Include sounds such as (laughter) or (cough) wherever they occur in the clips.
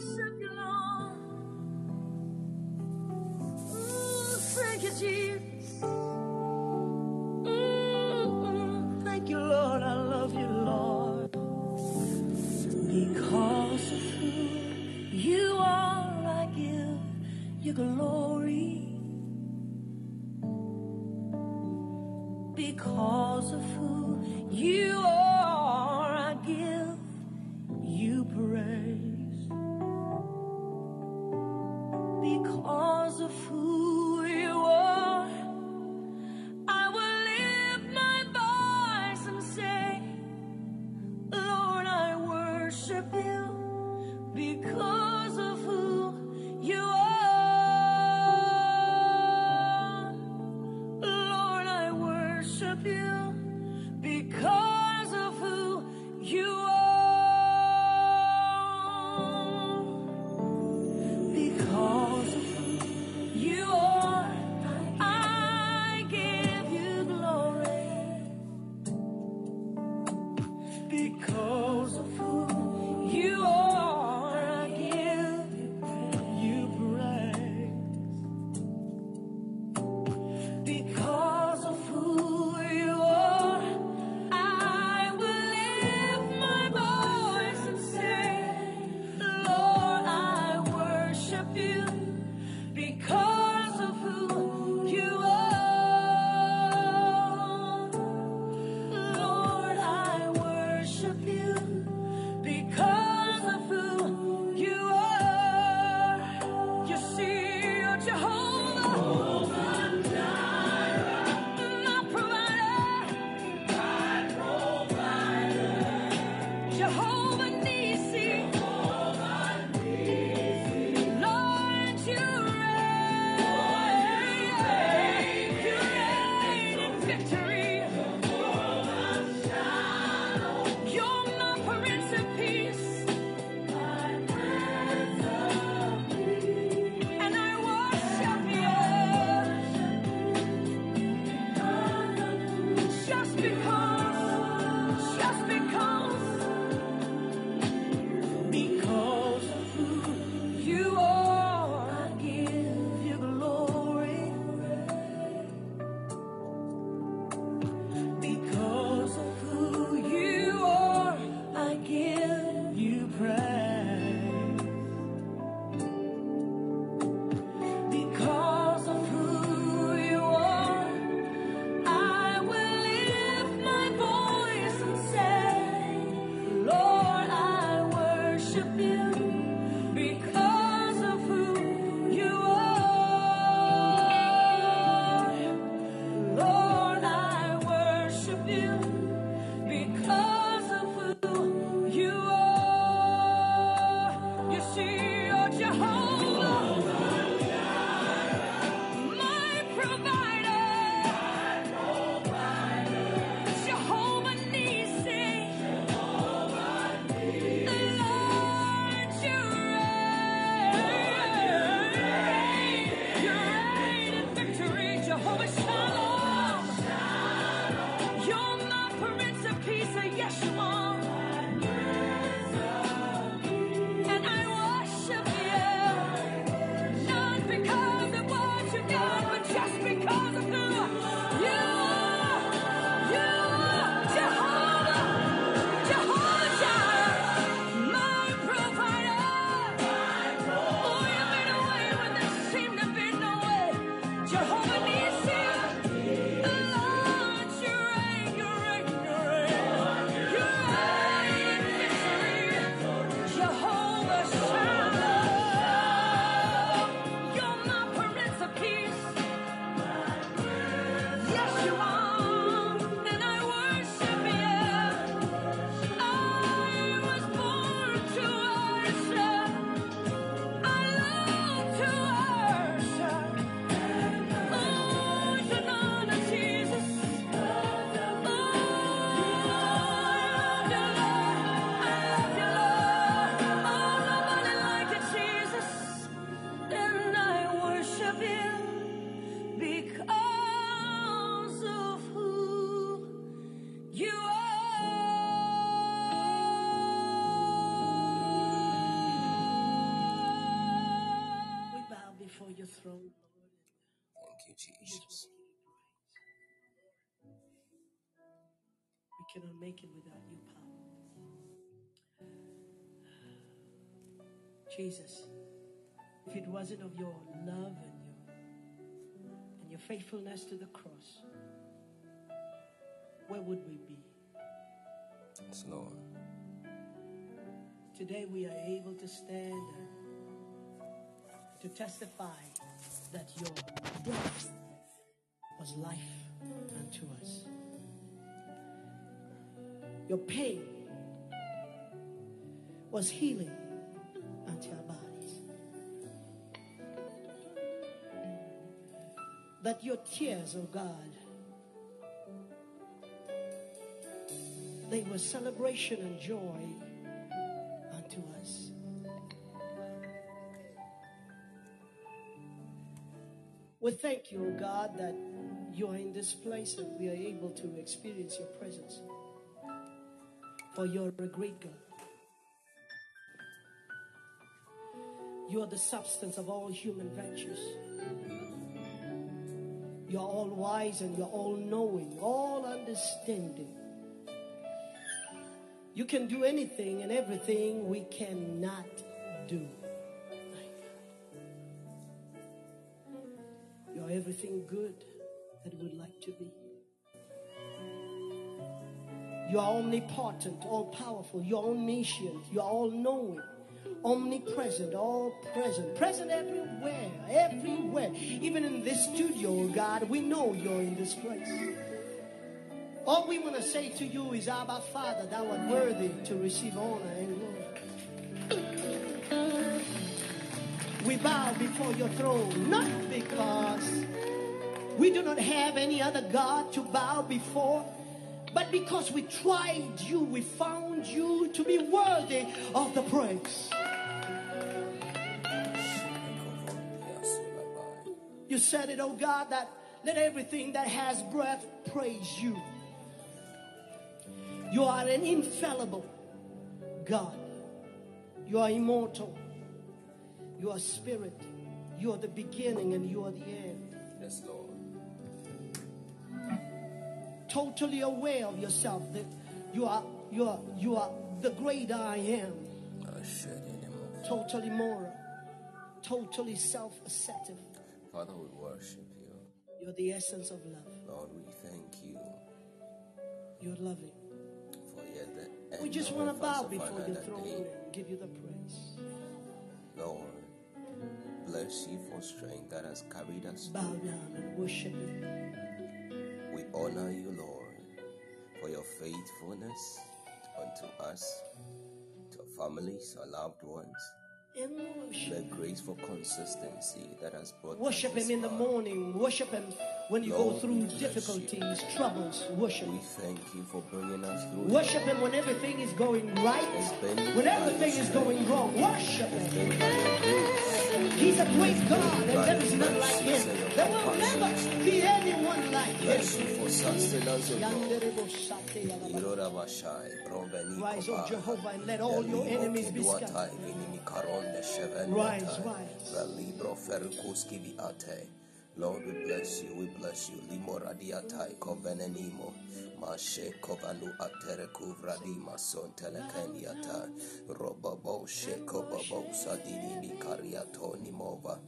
thank you, Jesus. Cannot make it without you, power. Jesus, if it wasn't of your love and your and your faithfulness to the cross, where would we be? Yes, Lord. Today we are able to stand and to testify that your death was life unto us. Your pain was healing unto our bodies. That your tears, oh God, they were celebration and joy unto us. We thank you, O God, that you are in this place and we are able to experience your presence. For you're a great God. You are the substance of all human virtues. You're all wise and you're all knowing, all understanding. You can do anything and everything we cannot do. You're everything good that we'd like to be. You are omnipotent, all powerful, you're omniscient, you're all knowing, omnipresent, all present, present everywhere, everywhere. Even in this studio, God, we know you're in this place. All we want to say to you is, Abba Father, thou art worthy to receive honor and glory. We bow before your throne, not because we do not have any other God to bow before, but because we tried you, we found you to be worthy of the praise. You said it, oh God, that let everything that has breath praise you. You are an infallible God. You are immortal. You are spirit. You are the beginning and you are the end. Yes, Lord. Totally aware of yourself that you are you are you are the great I am. I shed it in my- Totally moral. Totally self-assertive. Father, we worship you. You're the essence of love. Lord, we thank you You're loving. for yet the We just want to bow before your throne day. and give you the praise. Lord, bless you for strength that has carried us. Bow down and worship you. We honor you, Lord, for your faithfulness unto us, to our families, our loved ones, the worship. grace for consistency that has brought Worship him in the morning. Worship him when you go through difficulties, troubles. Worship We thank you for bringing us through. Worship him when everything is going right, when everything is going wrong. Worship him. Thank you for your grace. He's a great God, and there is none like him. There will never be anyone. Bless you for sustenance, O God. Yanderebo sate yalaba. Irora Bashai, Bromeni Rise, O Jehovah, and let all your enemies be scattered. Vinimi Karonde Sheven Rise, rise. Velibro Ferkuski Viate. Lord, we bless you, we bless you. Limo Radiatai, Covenenimo, Mashe Kovanu Atere Kuvradima Son Telekeniata, Robabo Shekobabo Sadini Mikariato Nimova,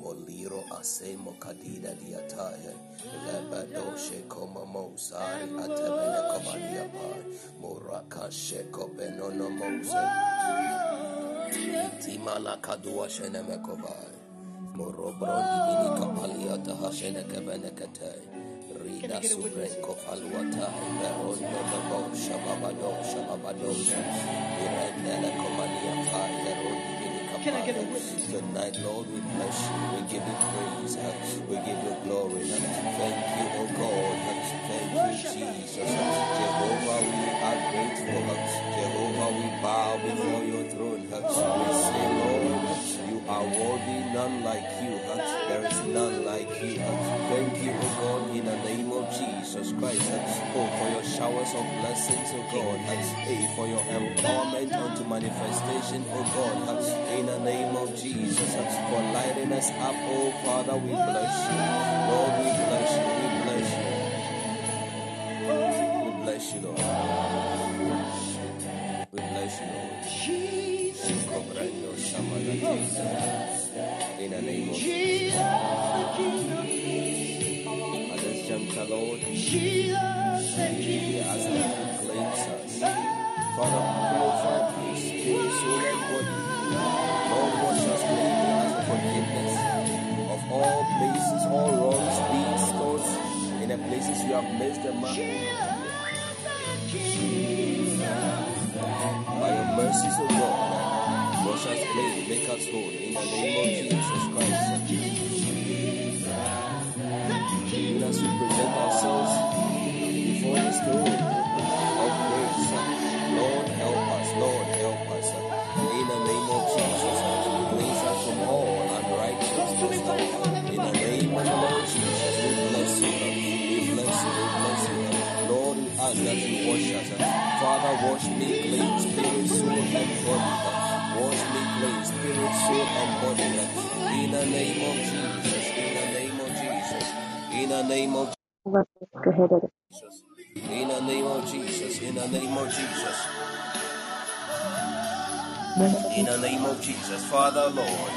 Moliro Asemo Kadida Diatae, Lebado Shekoma Mosari Atebene Komaniapa, Moraka Sheko Benono Mose. Timala kadua shene mekovai. Morobron divini kapalia taha shene kevene. Rida supre kofaluata. Meron dodobo shababado shababado. Irendele komania fa. Meron divini Can I get a witness? Tonight, Lord, we bless you. We give you praise. We give you glory. Thank you, O God. Thank you, Jesus. Jehovah, we are grateful. Jehovah, we bow before your throne. We say, Lord, are worthy, none like you. There is none like you. Thank you, O God, in the name of Jesus Christ. Oh, for your showers of blessings, O God. Hey, for your empowerment unto manifestation, O God. In the name of Jesus. For lighting us up, oh Father, we bless you. Lord, we bless you. We bless you. We bless you, Lord. We bless you, Lord covering your summer in the name of Jesus. And this gentle Lord, Jesus, as He cleanses us. Father, name of Jesus. In the name of Jesus. In the name of Jesus. In the name of Jesus. In the name of Jesus. In the name of Jesus. Father, Lord,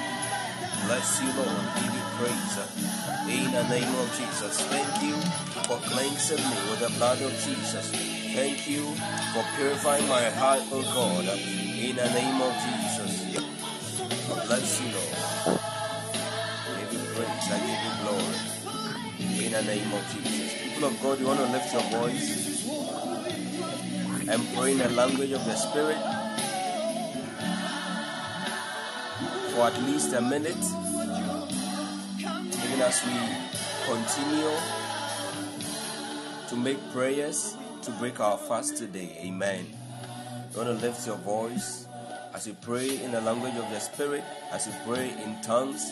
bless you, Lord. Give you praise. In the name of Jesus. Thank you for cleansing me with the blood of Jesus. Thank you for purifying my heart, oh God. In the name of Jesus. Bless you, Lord. I give you. Glory. In the name of Jesus. People of God, you want to lift your voice and pray in the language of the Spirit for at least a minute, even as we continue to make prayers to break our fast today. Amen. You want to lift your voice as you pray in the language of the Spirit, as you pray in tongues.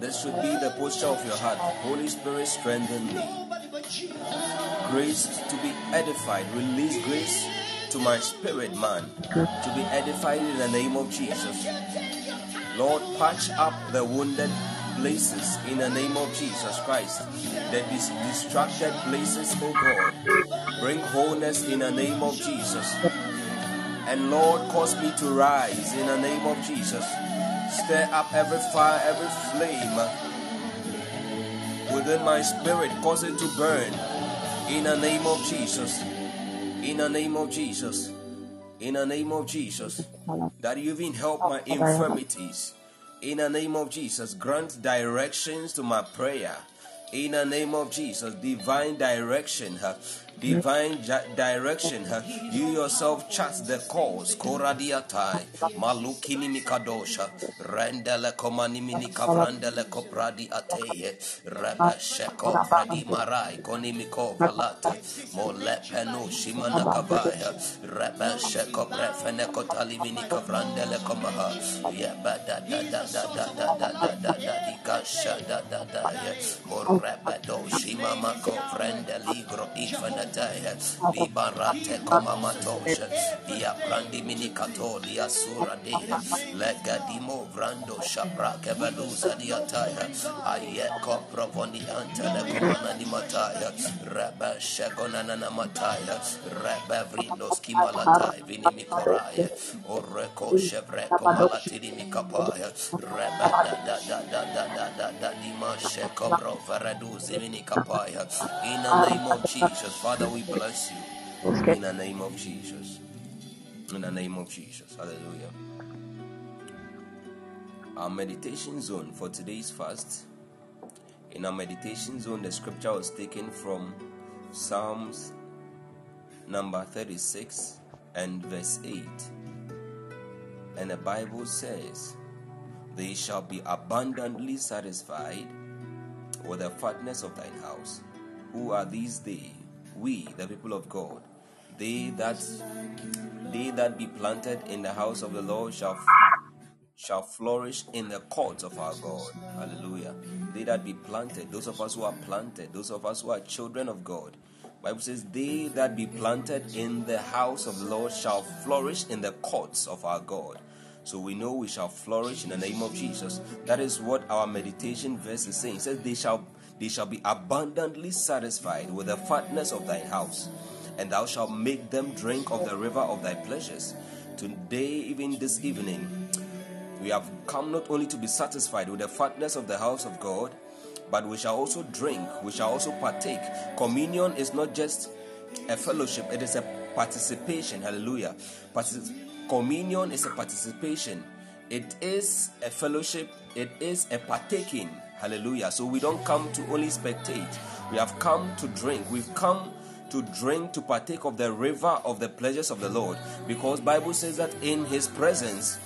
This should be the posture of your heart. Holy Spirit, strengthen me. Grace to be edified. Release grace to my spirit, man, to be edified in the name of Jesus. Lord, patch up the wounded places in the name of Jesus Christ. The dis- distracted places, oh God. Bring wholeness in the name of Jesus. And Lord, cause me to rise in the name of Jesus. Stir up every fire, every flame within my spirit. Cause it to burn in the name of Jesus. In the name of Jesus. In the name of Jesus. That you even help my infirmities. In the name of Jesus. Grant directions to my prayer. In the name of Jesus. Divine direction. Divine direction. You yourself chart the course. Koradiatai. Malukini mikadosha. Rendele komani minika brandele kopradi ateye. Rebe sheko pradi marai. Koni miko valata. Mole penu shimana kavaya. Rebe sheko prefene kotali minika komaha. Yeba da da da da da da da da da da di kasha da da da ya. Morebe do shimama ko vrende ligro in the name of Jesus, Father we bless you. In the name of Jesus. In the name of Jesus. Hallelujah. Our meditation zone for today's fast. In our meditation zone, the scripture was taken from Psalms number 36 and verse 8. And the Bible says, They shall be abundantly satisfied with the fatness of thine house. Who are these they? We, the people of God. They that they that be planted in the house of the Lord shall shall flourish in the courts of our God. Hallelujah. They that be planted, those of us who are planted, those of us who are children of God. Bible says, They that be planted in the house of the Lord shall flourish in the courts of our God. So we know we shall flourish in the name of Jesus. That is what our meditation verse is saying. It says, They shall they shall be abundantly satisfied with the fatness of thy house, and thou shalt make them drink of the river of thy pleasures. Today, even this evening, we have come not only to be satisfied with the fatness of the house of God, but we shall also drink, we shall also partake. Communion is not just a fellowship, it is a participation. Hallelujah. Partic- communion is a participation, it is a fellowship, it is a partaking. Hallelujah. So we don't come to only spectate, we have come to drink. We've come to drink to partake of the river of the pleasures of the Lord because Bible says that in his presence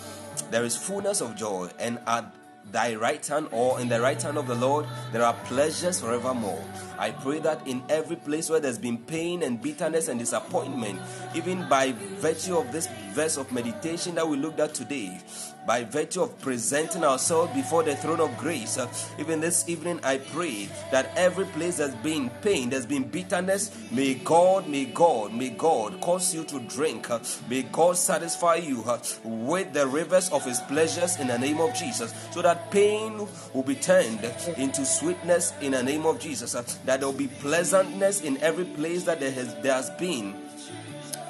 there is fullness of joy and at thy right hand or in the right hand of the Lord there are pleasures forevermore. I pray that in every place where there's been pain and bitterness and disappointment, even by virtue of this verse of meditation that we looked at today, by virtue of presenting ourselves before the throne of grace, uh, even this evening, I pray that every place there's been pain, there's been bitterness, may God, may God, may God cause you to drink, uh, may God satisfy you uh, with the rivers of His pleasures in the name of Jesus, so that pain will be turned into sweetness in the name of Jesus, uh, that there will be pleasantness in every place that there has, there has been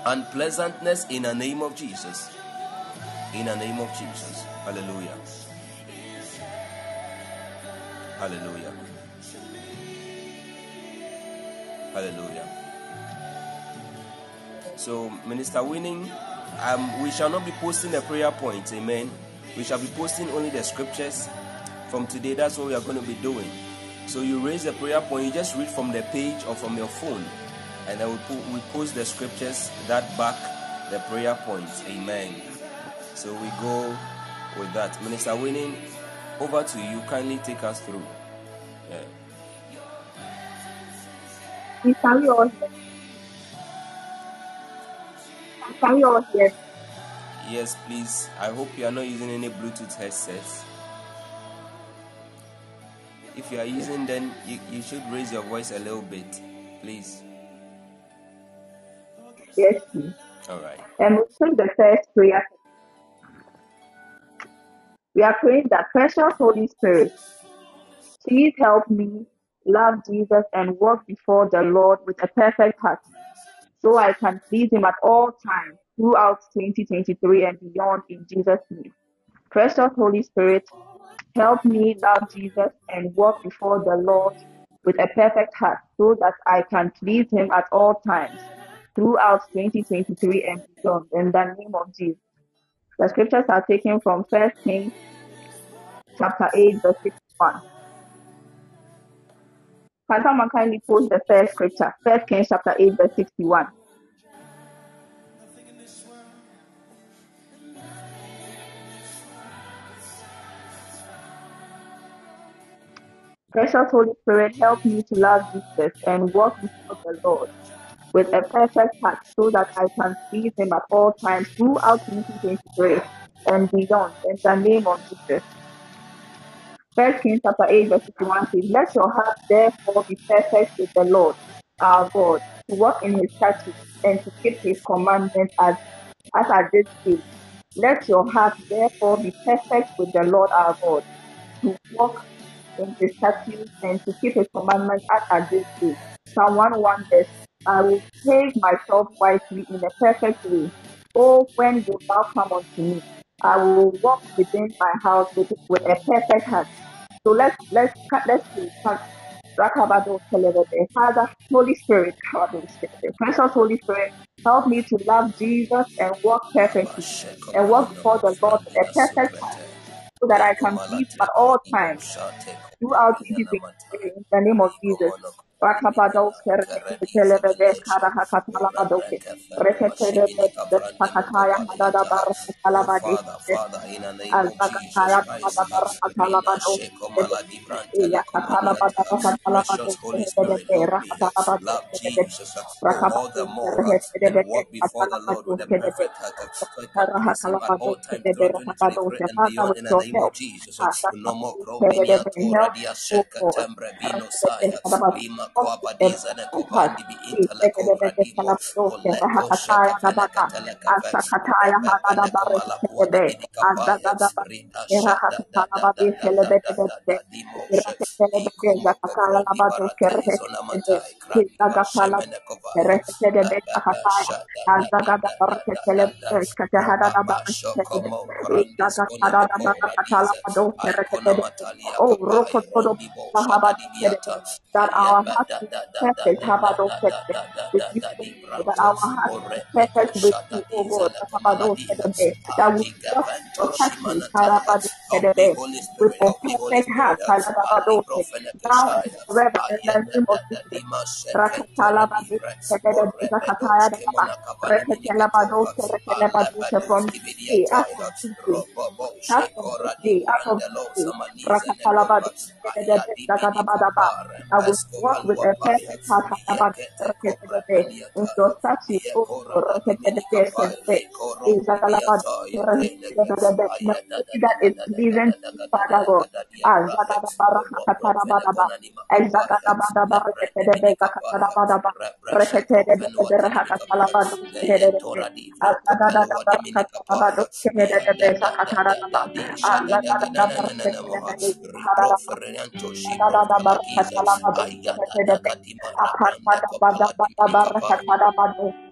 unpleasantness in the name of Jesus. In the name of Jesus. Hallelujah. Hallelujah. Hallelujah. So, Minister Winning, um, we shall not be posting a prayer point. Amen. We shall be posting only the scriptures from today. That's what we are going to be doing. So, you raise a prayer point, you just read from the page or from your phone, and then we, put, we post the scriptures that back the prayer points. Amen. So, we go with that. Minister Winning, over to you. Kindly take us through. Yeah. Please, can we all hear? Can we all hear? Yes, please. I hope you are not using any Bluetooth headsets. If you are using, then you, you should raise your voice a little bit, please. Yes, please. All right. And we take the first prayer. We are praying that precious Holy Spirit, please help me love Jesus and walk before the Lord with a perfect heart so I can please Him at all times throughout 2023 and beyond in Jesus' name. Precious Holy Spirit, help me love Jesus and walk before the Lord with a perfect heart so that I can please Him at all times throughout 2023 and beyond in the name of Jesus. The scriptures are taken from 1 Kings chapter 8, verse 61. Can someone kindly post the first scripture? 1 Kings chapter 8, verse 61. Precious Holy Spirit, help me to love Jesus and walk before the Lord with a perfect heart so that I can please Him at all times throughout 2023 and beyond in the name of Jesus. First Kings chapter 8, verse 51 says, Let your heart therefore be perfect with the Lord our God, to walk in his statutes and to keep his commandments as, as at this day. Let your heart therefore be perfect with the Lord our God, to walk in the statutes and to keep his commandments as at this day. Psalm 101 verse I will behave myself wisely in a perfect way. Oh, when wilt thou come unto me? I will walk within my house with, with a perfect heart. So let's let's let's. Rakabado. Father, Holy Spirit, Kabado Spirit. Precious Holy Spirit, help me to love Jesus and walk perfectly and walk before the Lord with a perfect heart so that I can Him at all times throughout 2023 in the name of Jesus. Rakabado Kerelebe Karahakatalabado Reketelebe Sakataya Hadada Barakatalabadi Alzakataya Barakatalabado Yakatalabada Katalabado Rakatalabado Rakabado Rakatalabado Karahakatalabado Rakabado Rakabado Rakabado Rakabado Oh, the accepted, Habado accepted, a the I was with a perfect heart about Rekete, in your touchy, is that is pleasant, Father God, as pada pada pada pada pada pada pada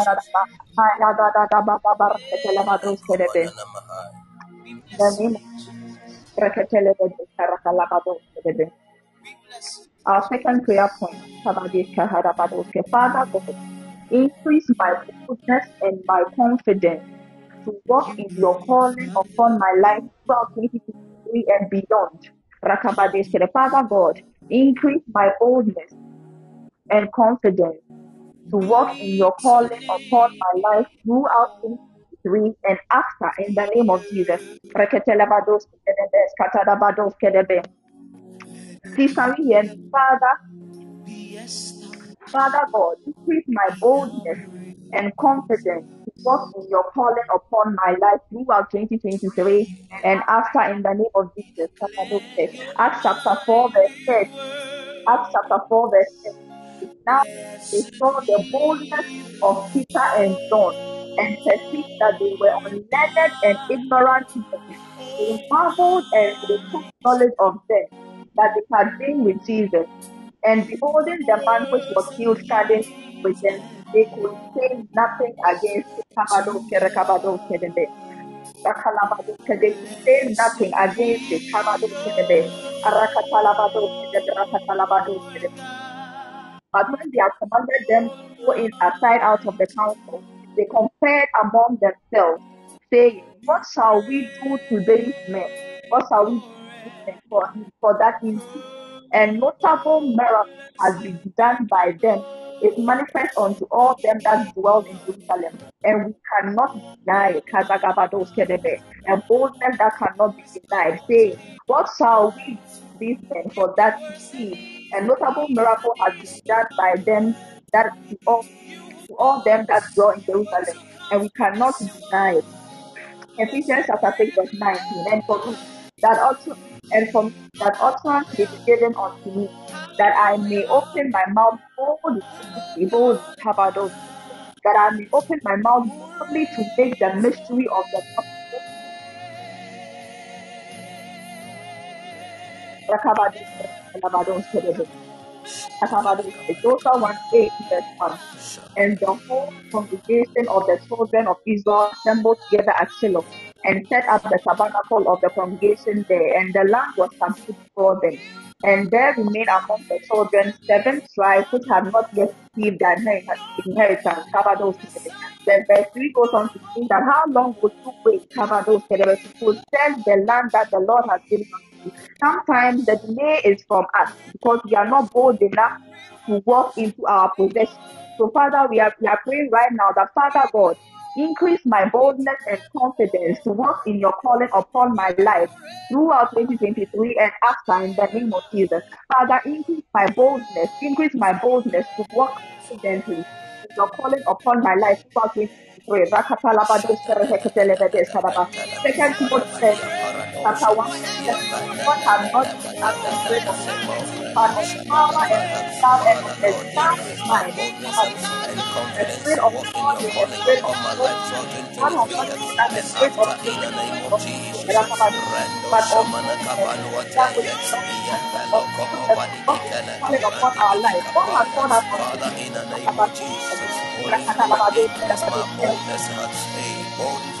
Our second prayer point, Father God, increase my boldness and my confidence to walk in your calling upon my life throughout 2023 and beyond. Father God, increase my boldness and confidence to walk in your calling upon my life throughout 2023 and after in the name of Jesus. Please can we hear? Father, Father God, increase my boldness and confidence to walk in your calling upon my life throughout 2023 and after in the name of Jesus. Acts chapter 4, verse 10. Acts chapter 4, verse 10. Now they saw the boldness of Peter and John and perceived that they were unlearned and ignorant men. They marveled and they took knowledge of them that they had been with Jesus. And beholding the man which was healed standing with them, they could say nothing against him. They say nothing against it. But when they had commanded them to go in aside out of the council, they compared among themselves, saying, What shall we do to these men? What shall we do these men for, for that indeed? And notable miracle has been done by them is manifest unto all them that dwell in Jerusalem. And we cannot deny it. Kazagabadoshkedebe. A boldness that cannot be denied, saying, What shall we do these men for that indeed? A notable miracle has been done by them that to all, to all them that dwell in Jerusalem, and we cannot deny it. Ephesians chapter 6, verse 19. And for me, that also and for that utterance be given unto me, that I may open my mouth boldly, boldly, Kabados, that I may open my mouth boldly to make the mystery of the gospel. Rakabados, Rakabados, Joshua 1 8 verse 1. And the whole congregation of the children of Israel assembled together at Shiloh and set up the tabernacle of the congregation there, and the land was subdued before them. And there remained among the children seven tribes which had not yet received their inheritance. Then verse 3 goes on to say that how long would you wait, Cavados, to possess the land that the Lord has given you? Sometimes the delay is from us because we are not bold enough to walk into our possession. So, Father, we are, we are praying right now that, Father God, Increase my boldness and confidence to walk in your calling upon my life throughout 2023 and after in the name of Jesus. Father, increase my boldness, increase my boldness to walk confidently in your calling upon my life throughout 2023 pray. Second Timothy chapter what the power and love the sound mind, the spirit of God is the God. What have done God, but of that life. What has God done? That's how to say,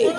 Thank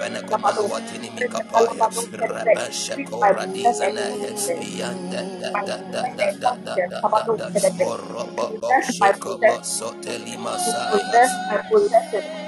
the to Masaya.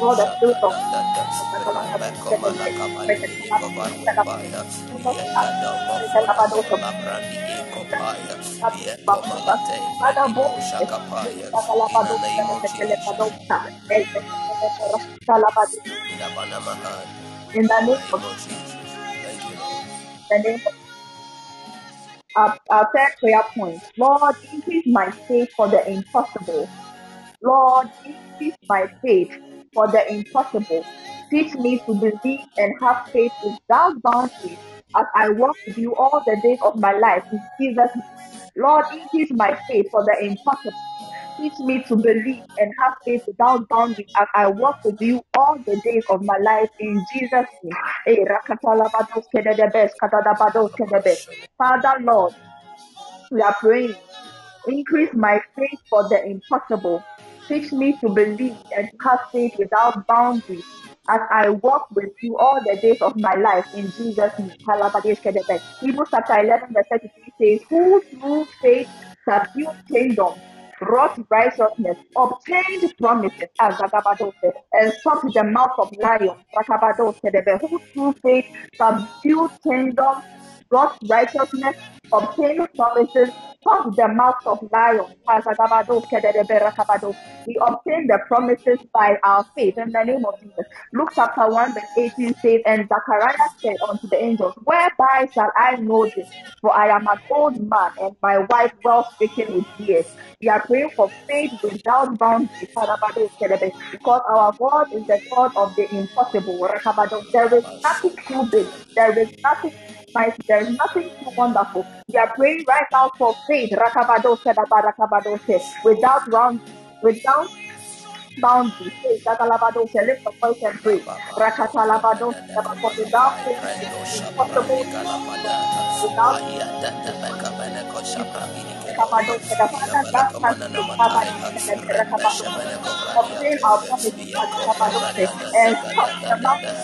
all the of the name the name of our, our third prayer point. Lord, increase my faith for the impossible. Lord, increase my faith for the impossible. Teach me to believe and have faith without boundaries as I walk with you all the days of my life in Jesus'. Lord, increase my faith for the impossible. Teach me to believe and have faith without boundaries as I walk with you all the days of my life in Jesus' name. Kedebes. Father, Lord, we are praying. Increase my faith for the impossible. Teach me to believe and have faith without boundaries as I walk with you all the days of my life in Jesus' name. Hebrews chapter 11, verse 33 says, Who through faith subdued kingdoms, wrought righteousness, obtained promises, as Zagabadose, and stopped the mouth of lions, Rakabadoskedebe. Who through faith subdued kingdoms, wrought righteousness, obtained promises from the mouth of lions. We obtain the promises by our faith in the name of Jesus. Luke chapter 1 verse 18 says, And Zachariah said unto the angels, Whereby shall I know this? For I am an old man, and my wife well stricken with years. We are praying for faith without boundaries. Because our God is the God of the impossible. There is nothing too big. There is nothing mighty. There is nothing too wonderful. We are praying right now for faith. Without round, without bounty. Zagalabado select the voice and pray. Rakatalabado for the dark possible. Obtain our promises and stop the mountain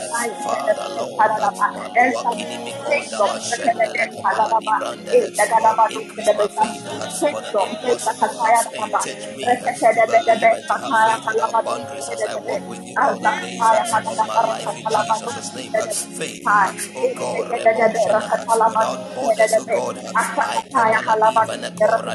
and stop the kingdom. Take from boundaries as I walk with you all the days of my life in Jesus' name. Faith, oh God, without borders, oh God, I can even Kora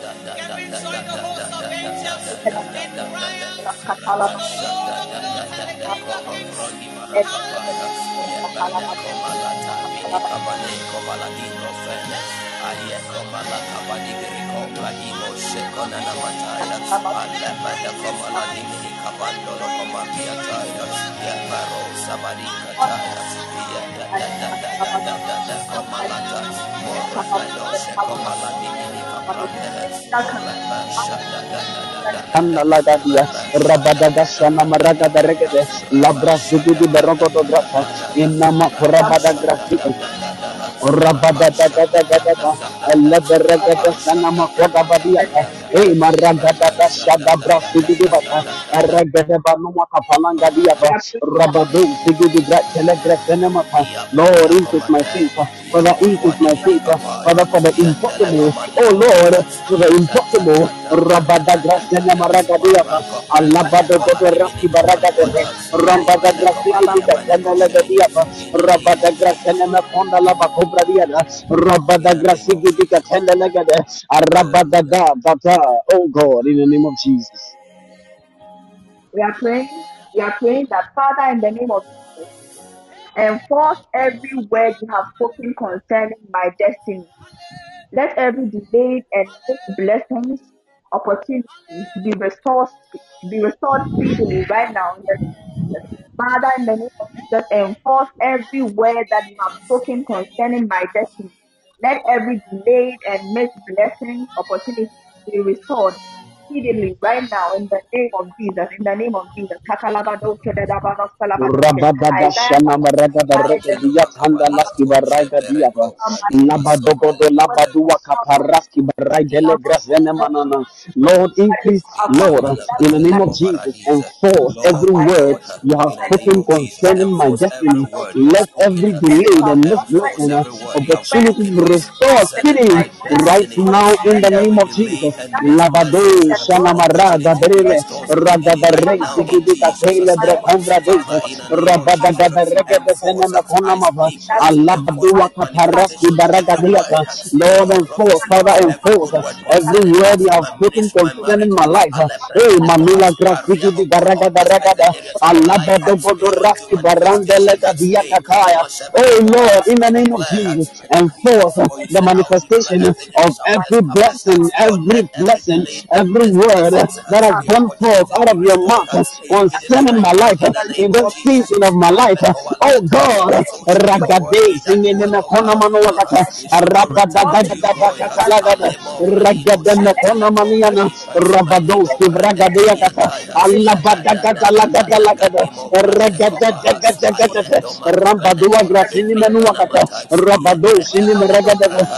Can we join the host of angels in Anna la gadia, rabadaga sana maraga da regede, labra zubidi berogo do grapa, inama kurabada grafiti, rabadada da da da da da, labra regede sana makoda badia, Ei, maragada da shada brasu di di bata. Aragada banu maka palanga di apa. Rabadu sigi di brat tele brat tene mata. Lord, increase my faith. Father, is my faith. Father, for the impossible. Oh Lord, for the impossible. Rabada Grasena Maragadiata, Alabado de Raki Baragade, Rambada Grasidi Senele Diata, Rabada Grasena Makonda Lava Cobra Diada, Rabada Legade, Arabada da da da, oh God, in the name of Jesus. We are praying. We are praying that Father, in the name of Jesus, enforce every word you have spoken concerning my destiny. Let every delayed and blessings, opportunities be restored, be restored speedily right now. Father, in the name of Jesus, enforce every word that you have spoken concerning my destiny. Let every delayed and missed blessings, opportunities be restored exceedingly right now in the name of Jesus, in the name of Jesus. Lord, increase, Lord, in the name of Jesus, enforce every word you have spoken concerning my destiny. Let every delay, the misbroken opportunity restore speedily right now in the name of Jesus. Shana Maraga Brile, Raga Barre, Sikita Taylor, Brekandra Date, Rabba Gadareke, the Senema Konamava, Allah Badua Kaparaski Baraga Diaka, Lord and four, Father and four. every word you have taken in my life. Hey, Mamila Grafiki, the Baraga Baragada, Allah Badobodo Raski Barandele Diakakaya. Oh Lord, in the name of Jesus, enforce the manifestation of every blessing, every blessing, every word that has gone forth out of your mouth concerning my life in this season of my life. Oh God, Ragade, singing in the corner, Manuakata, Rabadagadagadakatalagada, Ragadana Konamaniana, Rabados, Ragadayakata, Alabadagadalagadalagada, Ragadagadagadagada, Rambadua Grasini Manuakata, Rabados in the Ragada,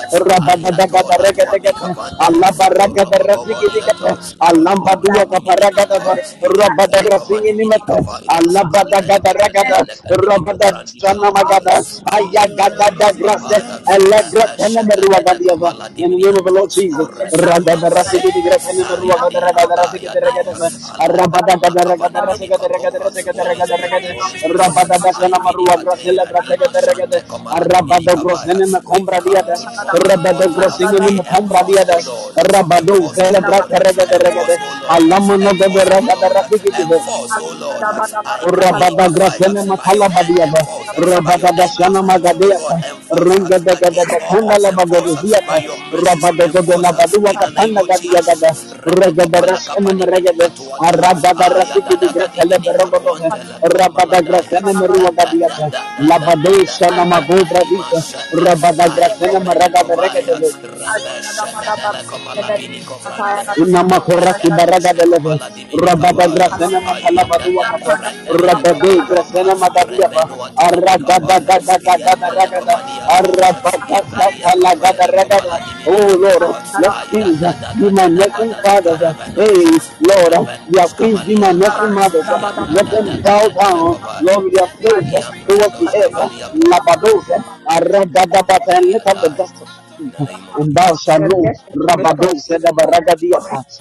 alamba dua kapara gada ba roba da rafi ni mata alamba da gada gada roba da sana magada aya gada da grasa ele grasa na merua gada ba in the name of the Lord Jesus rada da rafi di grasa ni merua gada rada da rafi gada gada araba da gada gada rafi gada gada rafi gada gada gada roba da da sana merua grasa ele grasa gada gada araba da grasa ni me kombra dia da roba da grasa ni me kombra dia da roba do ele grasa Alamano de Ragada Rasiki, Rabada grasene makala badiaba. Rabada dasana magadeata. Runga de gada de kanda la bagoduziata. Rabada de la badua katana gadia gada. Regada rasene meregade. Arabada rasiki di grasele berogodohe. Rabada grasene merua gadiata. Labade sana magobra dita. Rabada grasene meragada regade. Inama koraki baraga deleve. Rabada grasena makala badua kapa. Rabade grasena magadia pa. Aragada gada gada ragada. Arabada sakala gada ragada. Oh Lord, let things be my nursing. Hey Lord, their face be my. Let them bow down, Lord, with their face towards the earth. Labados, Aragada bata and lift up the dust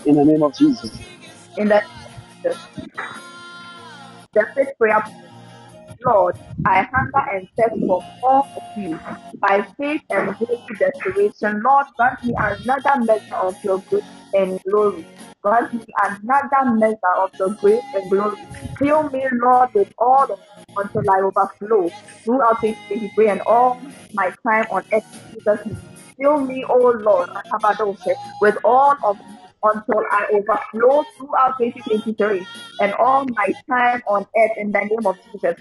in the name of Jesus. In the the fifth prayer Lord, I hunger and thirst for more of you. By faith and holy desperation, Lord, grant me another measure of your grace and glory. Grant me another measure of your grace and glory. Fill me, Lord, with all of until I overflow throughout 2023 and all my time on earth. Jesus' Fill me, O Lord, with all of until I overflow throughout 2023 and all my time on earth in the name of Jesus.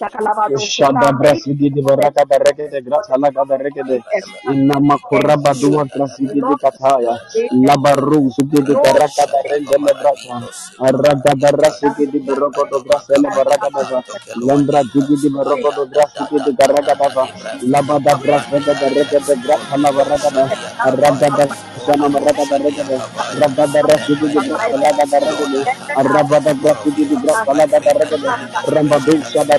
Rakabadoshe, Rahalabadeshe, Kadadaba, Shakalabadoshe. Shada Psalm 8, brasidi di baraka da regede grasa la gada regede inna and makura heal. badua grasidi di Lord, kataya faith and labaru sidi di no baraka da rende le brasa arada da rasidi di baroko do grasa le baraka da va lembra digi di baroko do grasidi di baraka da va labada brasa da regede grasa la baraka da arada da sana maraka da regede arada da rasidi di grasa la gada regede arada da grasidi di grasa la gada regede rambadu shada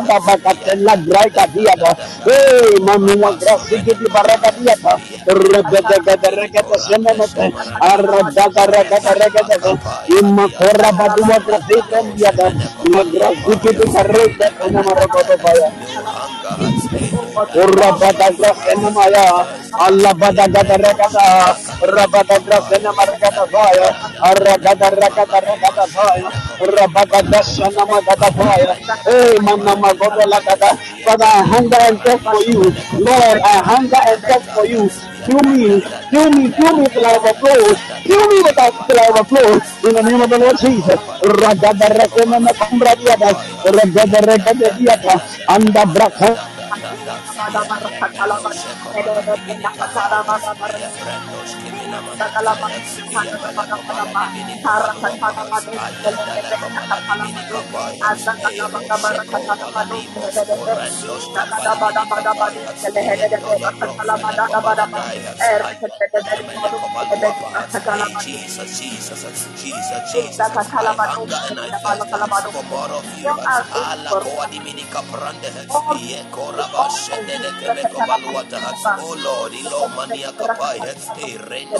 Rada bakatela graika diaba. Eh, manua grasiki di baraka diaba. Rebede gede regede semenete. Arada regede regede. Imma korra badua grasiki diaba. La grasiki di baraka tena marogodo baya. Urabada grasena maya. Allah bada gada regada. Rabada grasena maragada fire. Aragada regada regada fire. Rabada grasena magada fire. Hey, mama magodo lagada. Father, I hunger and thirst for you. Lord, I hunger and thirst for you. Fill me, fill me, fill me till I overflow. Fill me without till I overflow. In the name of the Lord Jesus. Ragada regada makumbra diada. Ragada regada diada. Anda braka Fill us with your all Araba Shendene Kemeko Valuata. Oh Lord, Ilo Mania Kapai, Reno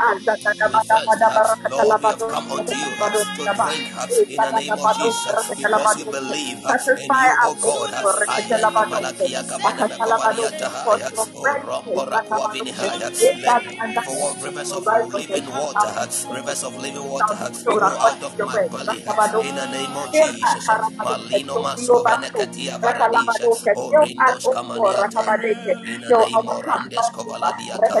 Kapaya. Lord, we have come unto you to drink in the name of Jesus because we believe in you, O God. Ayaka Malakia Kabana Kovaliata, Rombo Rakua Vinihaya. Let for rivers of living water, rivers of living water flow out of my belly in the name of Jesus. Malino Masko Benekatia Varadisha, Orindos Kamaniata. In the name of Randes Kovaladiata,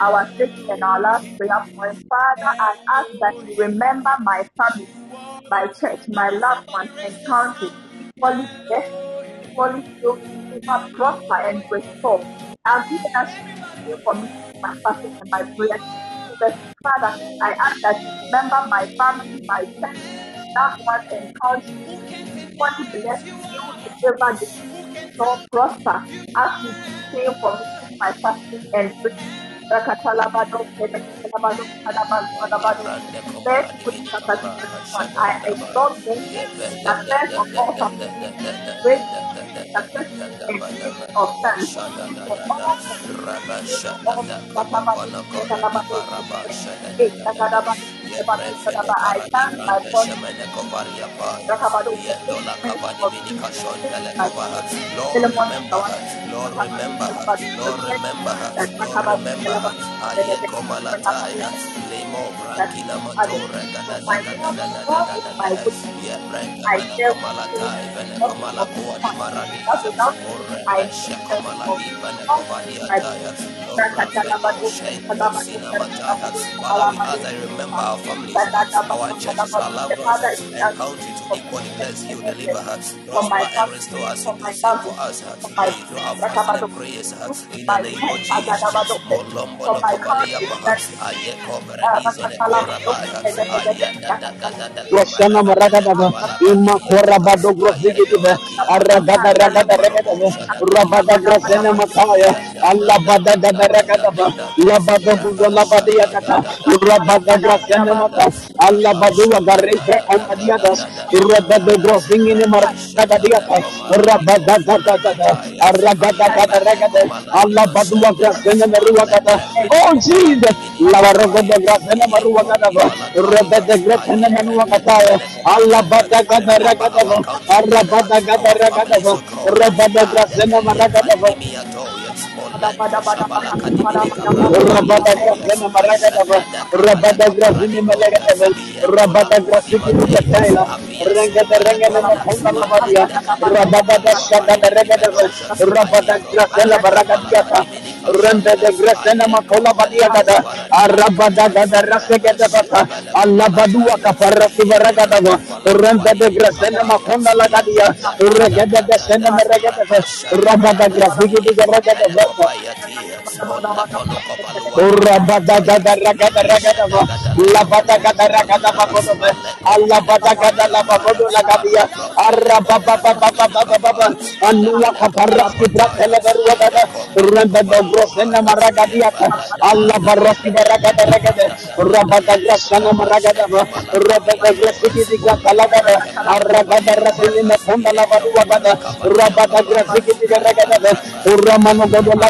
Our sixth and our last prayer point. Father, I ask that you remember my family, my church, my loved ones, and country equally blessed, equally filled, equally prosper and restore. I've given us you for me, my fasting and my prayer. Jesus, Father, I ask that you remember my family, my church, loved ones, and country equally blessed, filled, deliver, restore, prosper. As you pray for me, my fasting and prayer. Rande I I remember her, Lord, remember her, Lord, remember her, Lord, remember her. Aye Katabado, Komalataya, Lemo that Brankina. Matora, I I Father, that you remember families, our churches, our Kalabado. The loved ones, and country to equally bless you, deliver her, prosper and restore us. You for do my for us. through our fasting and prayers in the my name of Jesus. Molombo uh, ima ragada rabada da da grasena da makaya Yada da alla da bada da gada da da regada da ba da labado budo Raba labadi Shada yakata da da da da rabada grasena da da maka alla Raba badu Shada agare da fre da da da kompadia da das da da da da rabada da grosingi ne Rebe maragada Shada da diata Komaladi rabada gada gada Kofaremataya aragada gada Ayebele regada Komaladi alla badu Masende grasena meruwa gada Malete oh jesus! Valadi Mini la Kapaya rogodo grasena maruwa gada Yekondi ba Malataya rabada grasena meruwa Ayebele gada Feneko alla Rabada grafini malagadaba, rabada grafini malagadaba, rabada grafini malagadaba, rengada rengada mahonda mabadia, rabada shada regadaba, rabada grafela baragadiata, rembada grafena makola badia gada, rabada gada rasegada bata, Allah badua kapara sivaragadaba, rembada grafena makonda lagadia, regada grafena maragadaba, rabada grafini malagadaba, meregada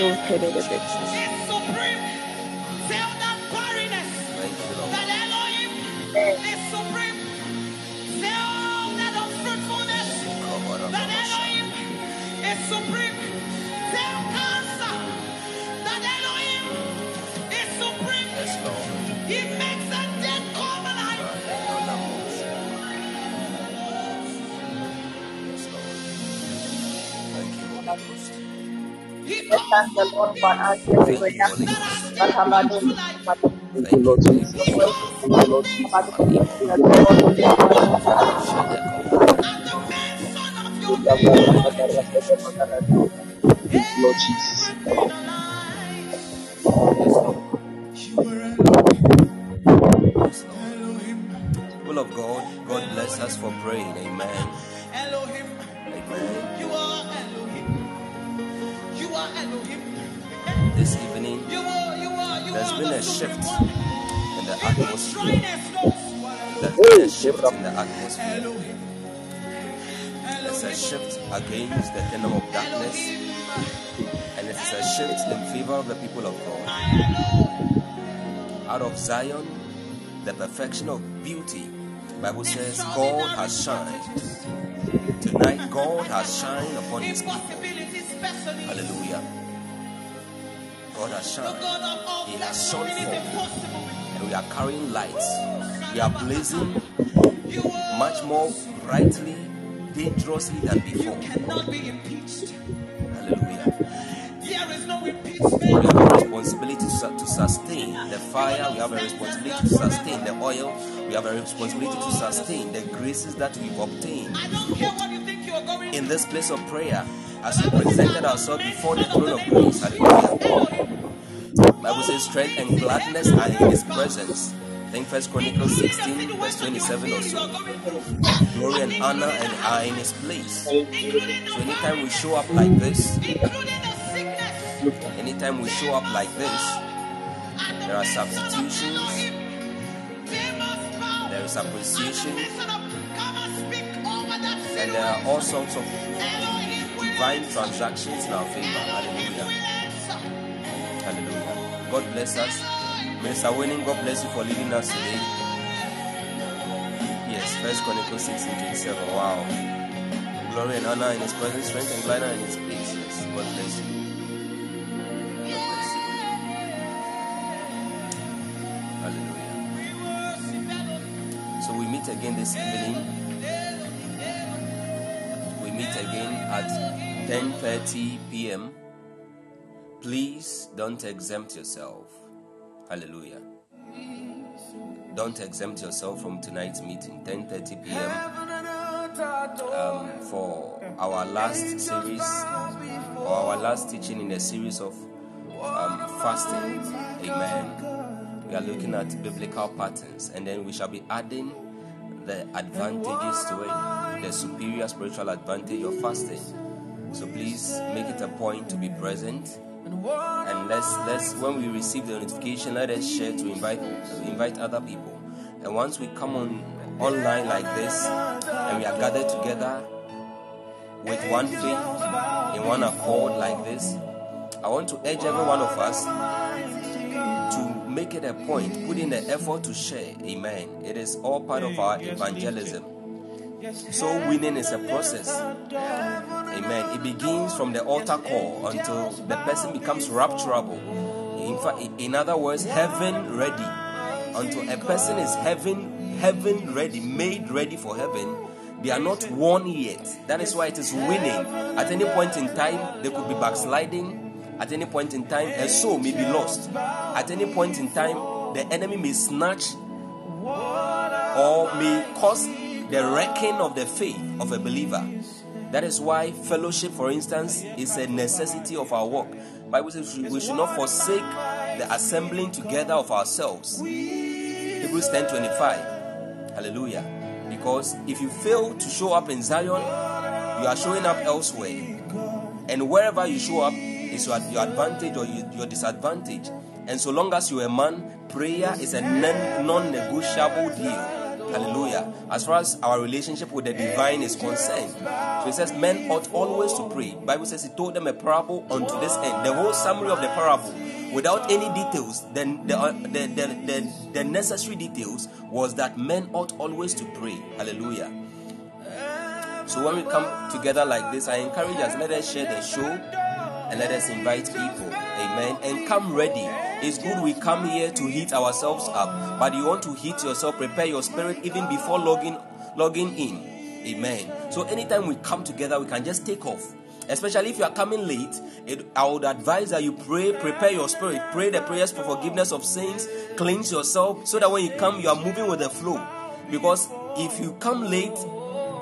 Thank Elohim you, Jesus. Let's thank the Lord for answering Thank you, prayer. Holy Ghost. Batabado, Thank you, Lord Jesus. Thank you, Lord Jesus. Thank you, Lord Jesus. Yes, Lord. People of God, God bless us for praying. Amen. Shift the atmosphere. There's a shift against the kingdom of darkness, and it is a shift in favor of the people of God. Out of Zion, the perfection of beauty, Bible says God has shined. Tonight, God has shined upon His people. Hallelujah. God has shined, He has shone forth. and we are carrying lights. We are blazing much more brightly, dangerously than before. cannot be impeached. Hallelujah. There is no impeachment. We have a responsibility to, to sustain the fire. We have a responsibility to sustain the oil. We have a responsibility to sustain the graces that we've obtained I don't care what you think you are going in this place of prayer as we presented ourselves before the throne of grace. Hallelujah. Bible says strength and gladness are in his presence. I First Chronicles 16, verse 27 or so. Glory and honor and are in his place. So anytime we show up like this, anytime we show up like this, there are substitutions, there is appreciation, and there are all sorts of divine transactions in our favor. Hallelujah. Hallelujah. God bless us. Minister Winning, God bless you for leading us today. Yes, First Chronicles 16 27. Wow. Glory and honor in his presence, strength and gladness in his peace. Yes, God bless you. God bless you. Hallelujah. So we meet again this evening. We meet again at 10:30 p.m. Please don't exempt yourself. Hallelujah. Don't exempt yourself from tonight's meeting, 10:30 p.m. Um, for our last series or our last teaching in a series of um, fasting. Amen. We are looking at biblical patterns, and then we shall be adding the advantages to it, the superior spiritual advantage of fasting. So please make it a point to be present and let's let's when we receive the notification let us share to invite invite other people. And once we come on online like this and we are gathered together with one faith in one accord like this i want to urge every one of us to make it a point put in the effort to share. Amen. It is all part of our evangelism so winning is a process Amen. It begins from the altar call until the person becomes rapturable. In fact, in other words, heaven ready. Until a person is heaven, heaven ready, made ready for heaven, they are not won yet. That is why it is winning. At any point in time, they could be backsliding. At any point in time, a soul may be lost. At any point in time, the enemy may snatch or may cause the wrecking of the faith of a believer. That is why fellowship, for instance, is a necessity of our work. Bible says we should- not forsake the assembling together of ourselves. Hebrews 10:25. Hallelujah. Because if you fail to show up in Zion, you are showing up elsewhere. And wherever you show up is your, advantage or you- your disadvantage. And so long as you're a man, prayer is a non negotiable deal. Hallelujah. As far as our relationship with the divine is concerned. So it says men ought always to pray. Bible says he told them a parable unto this end. The whole summary of the parable, without any details, then the, uh, the, the, the, the necessary details was that men ought always to pray. Hallelujah. So when we come together like this, I encourage us, let us share the show and let us invite people. Amen. And come ready. It's good we come here to heat ourselves up, but you want to heat yourself, prepare your spirit even before logging logging in. Amen. So anytime we come together, we can just take off Especially if you are coming late, it, I would advise that you pray, prepare your spirit, pray the prayers for forgiveness of sins, cleanse yourself, so that when you come, you are moving with the flow. Because if you come late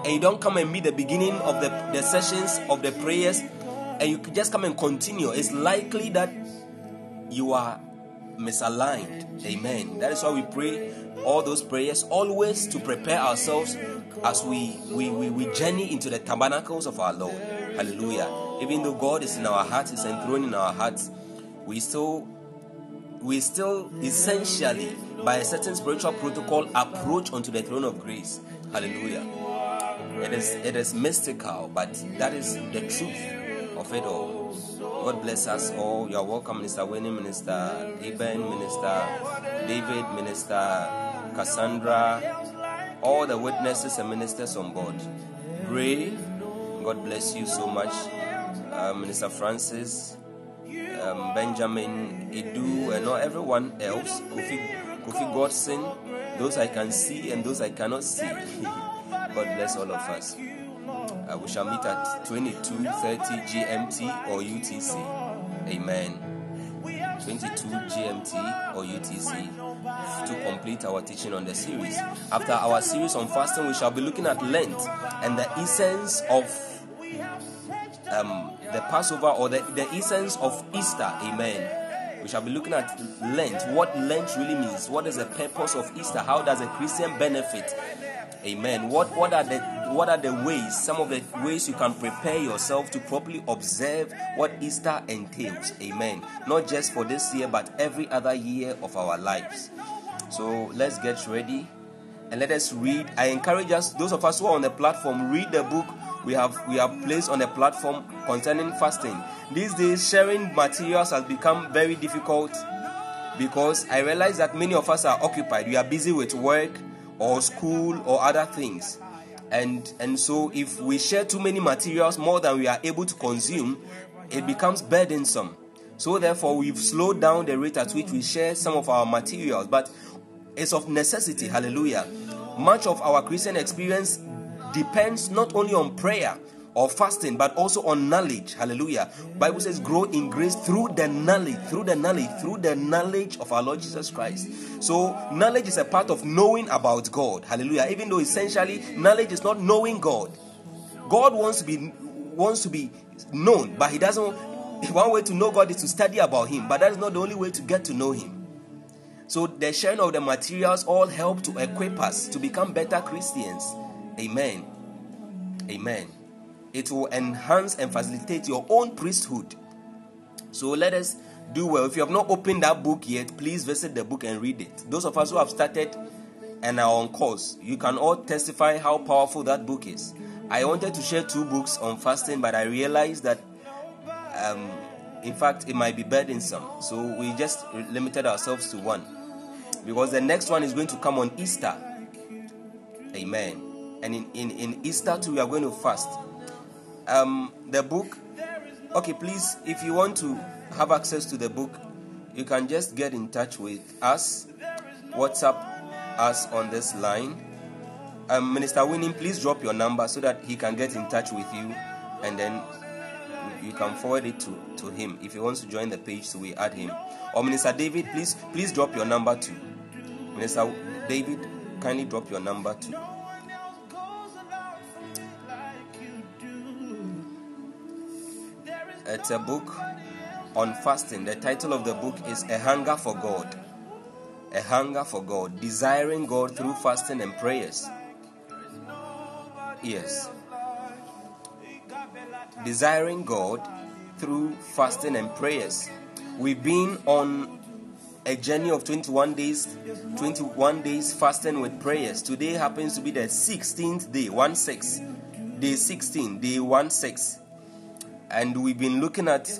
and you don't come and meet the beginning of the, the sessions of the prayers, and you just come and continue, it's likely that you are misaligned. Amen. That is why we pray all those prayers always to prepare ourselves as we, we, we, we journey into the tabernacles of our Lord. Hallelujah. Even though God is in our hearts, is enthroned in our hearts, we still we still essentially by a certain spiritual protocol approach onto the throne of grace. Hallelujah. It is it is mystical, but that is the truth of it all. God bless us all. You are welcome, Minister Winnie, Minister Eben, Minister David, Minister Cassandra, all the witnesses and ministers on board. Pray. God bless you so much. Uh, Minister Francis, um, Benjamin Edu, and not everyone else. Kofi, Kofi Godson, those I can see and those I cannot see. (laughs) God bless all of us. Uh, we shall meet at 22:30 GMT or UTC. Amen. 22 GMT or UTC to complete our teaching on the series. After our series on fasting, we shall be looking at Lent and the essence of um, the Passover or the, the essence of Easter. Amen. We shall be looking at Lent, what Lent really means, what is the purpose of Easter, how does a Christian benefit Amen. What what are the what are the ways? Some of the ways you can prepare yourself to properly observe what Easter entails. Amen. Not just for this year, but every other year of our lives. So let's get ready and let us read. I encourage us, those of us who are on the platform, read the book we have we have placed on the platform concerning fasting. These days, sharing materials has become very difficult because I realize that many of us are occupied. We are busy with work or school or other things. And and so if we share too many materials more than we are able to consume it becomes burdensome. So therefore we've slowed down the rate at which we share some of our materials. But it's of necessity hallelujah. Much of our christian experience depends not only on prayer or fasting but also on knowledge. Hallelujah. Bible says grow in grace through the knowledge through the knowledge through the knowledge of our lord jesus christ. So knowledge is a part of knowing about god. Hallelujah. Even though essentially knowledge is not knowing god. God wants to be wants to be known but he doesn't (laughs) one way to know god is to study about him but that is not the only way to get to know him. So the sharing of the materials all help to equip us to become better christians. Amen. Amen it will enhance and facilitate your own priesthood. So let us do well. If you have not opened that book yet, please visit the book and read it. Those of us who have started and are on course, you can all testify how powerful that book is. I wanted to share two books on fasting, but I realized that, um, in fact, it might be burdensome. So we just limited ourselves to one. Because the next one is going to come on Easter. Amen. And in, in, in Easter too, we are going to fast um, the book. Okay, please, if you want to have access to the book, you can just get in touch with us, WhatsApp us on this line. Um, Minister Winning, please drop your number so that he can get in touch with you, and then you can forward it to, to him if he wants to join the page. So we add him. Or Minister David, please please drop your number too. Minister David, kindly drop your number too. It's a book on fasting. The title of the book is A Hunger for God. A Hunger for God. Desiring God through fasting and prayers. Yes. Desiring God through fasting and prayers. We've been on a journey of 21 days 21 days fasting with prayers today happens to be the 16th day 1 6 day 16 day 1 6 and we've been looking at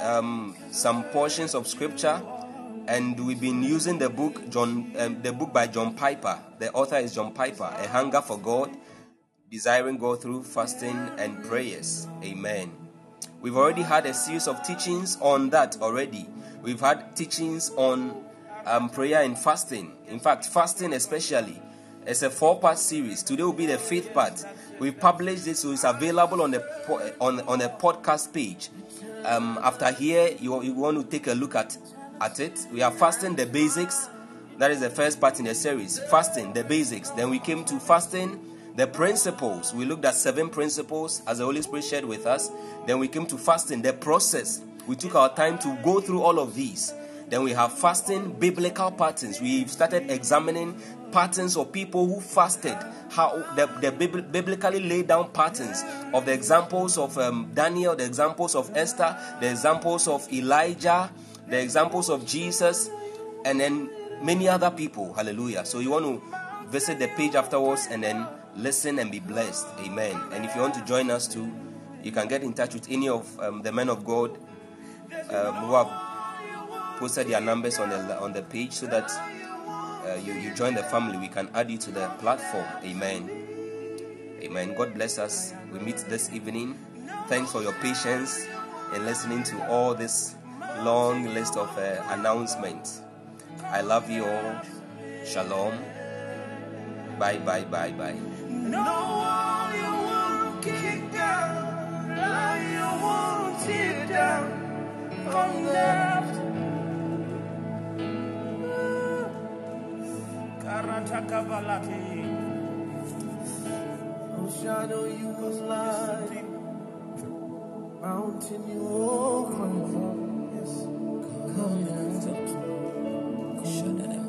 um, some portions of scripture and we've been using the book john um, the book by john piper. The author is john piper a hunger for god desiring god through fasting and prayers. Amen. We've already had a series of teachings on that already. We've had teachings on um, prayer and fasting. In fact fasting especially. It's a four part series. Today will be the fifth part We published it, so it's available on the on on a podcast page. Um, after here, you, you want to take a look at at it. We are fasting the basics. That is the first part in the series. Fasting the basics. Then we came to fasting the principles. We looked at seven principles as the Holy Spirit shared with us. Then we came to fasting the process. We took our time to go through all of these. Then we have fasting biblical patterns. We've started examining patterns of people who fasted, how the, the biblically laid down patterns of the examples of um, Daniel, the examples of Esther, the examples of Elijah, the examples of Jesus, and then many other people. Hallelujah. So you want to visit the page afterwards and then listen and be blessed. Amen. And if you want to join us too, you can get in touch with any of um, the men of God um, who have posted their numbers on the on the page so that uh, you, you join the family. We can add you to the platform. Amen. Amen. God bless us. We meet this evening. Thanks for your patience in listening to all this long list of uh, announcements. I love you all. Shalom. Bye, bye, bye, bye. No, Oh, shadow you was light. Mountain you open. Yes. Come, Come